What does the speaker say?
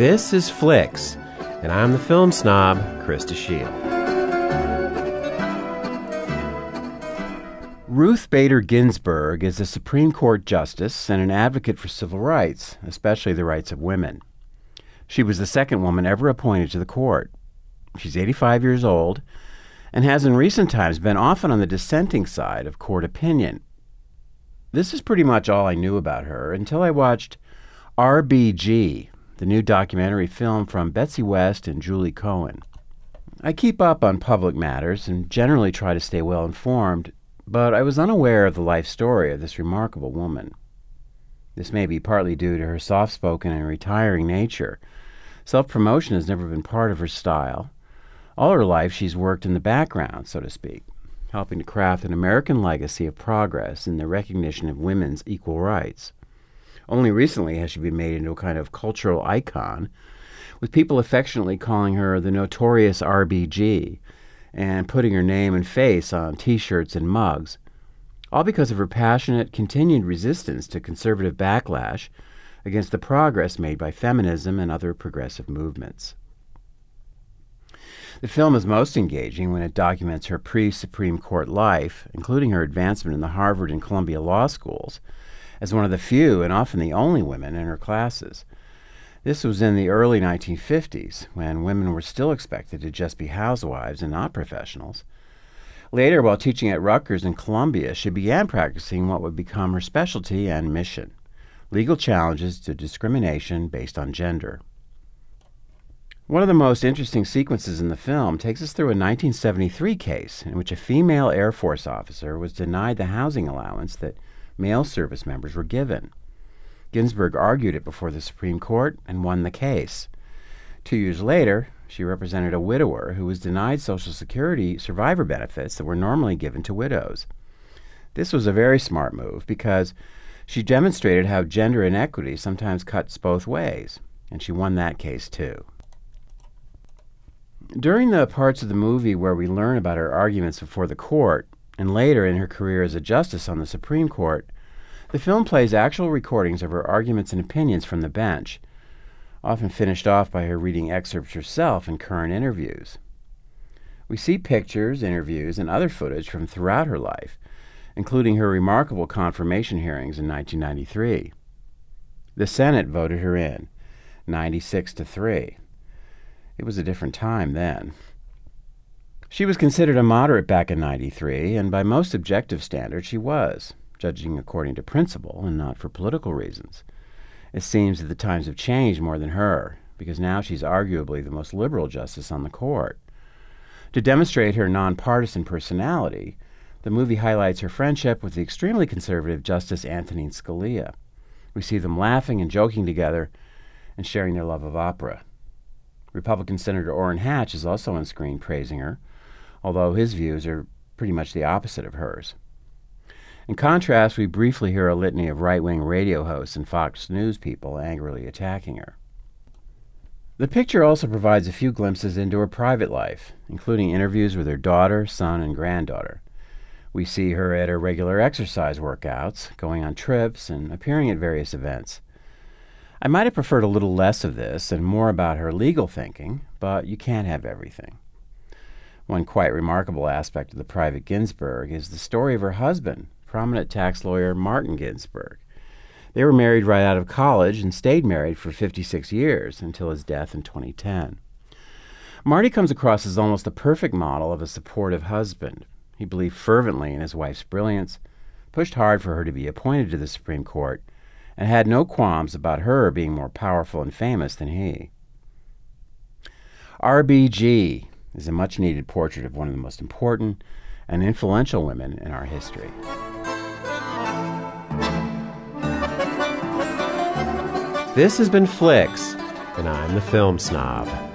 This is Flicks, and I'm the film snob, Krista Shield. Ruth Bader Ginsburg is a Supreme Court justice and an advocate for civil rights, especially the rights of women. She was the second woman ever appointed to the court. She's 85 years old and has in recent times been often on the dissenting side of court opinion. This is pretty much all I knew about her until I watched RBG, the new documentary film from Betsy West and Julie Cohen. I keep up on public matters and generally try to stay well informed, but I was unaware of the life story of this remarkable woman. This may be partly due to her soft spoken and retiring nature. Self promotion has never been part of her style. All her life, she's worked in the background, so to speak, helping to craft an American legacy of progress in the recognition of women's equal rights. Only recently has she been made into a kind of cultural icon, with people affectionately calling her the notorious RBG, and putting her name and face on t shirts and mugs, all because of her passionate, continued resistance to conservative backlash against the progress made by feminism and other progressive movements. The film is most engaging when it documents her pre Supreme Court life, including her advancement in the Harvard and Columbia law schools, as one of the few and often the only women in her classes. This was in the early 1950s, when women were still expected to just be housewives and not professionals. Later, while teaching at Rutgers and Columbia, she began practicing what would become her specialty and mission legal challenges to discrimination based on gender. One of the most interesting sequences in the film takes us through a 1973 case in which a female Air Force officer was denied the housing allowance that male service members were given. Ginsburg argued it before the Supreme Court and won the case. Two years later, she represented a widower who was denied Social Security survivor benefits that were normally given to widows. This was a very smart move because she demonstrated how gender inequity sometimes cuts both ways, and she won that case too. During the parts of the movie where we learn about her arguments before the court, and later in her career as a justice on the Supreme Court, the film plays actual recordings of her arguments and opinions from the bench, often finished off by her reading excerpts herself in current interviews. We see pictures, interviews, and other footage from throughout her life, including her remarkable confirmation hearings in 1993. The Senate voted her in, 96 to 3. It was a different time then. She was considered a moderate back in 93, and by most objective standards, she was judging according to principle and not for political reasons. It seems that the times have changed more than her, because now she's arguably the most liberal justice on the court. To demonstrate her nonpartisan personality, the movie highlights her friendship with the extremely conservative Justice Antonin Scalia. We see them laughing and joking together and sharing their love of opera. Republican Senator Orrin Hatch is also on screen praising her, although his views are pretty much the opposite of hers. In contrast, we briefly hear a litany of right wing radio hosts and Fox News people angrily attacking her. The picture also provides a few glimpses into her private life, including interviews with her daughter, son, and granddaughter. We see her at her regular exercise workouts, going on trips, and appearing at various events. I might have preferred a little less of this and more about her legal thinking, but you can't have everything. One quite remarkable aspect of the private Ginsburg is the story of her husband, prominent tax lawyer Martin Ginsburg. They were married right out of college and stayed married for 56 years until his death in 2010. Marty comes across as almost a perfect model of a supportive husband. He believed fervently in his wife's brilliance, pushed hard for her to be appointed to the Supreme Court, and had no qualms about her being more powerful and famous than he. RBG is a much needed portrait of one of the most important and influential women in our history. This has been Flicks, and I'm the film snob.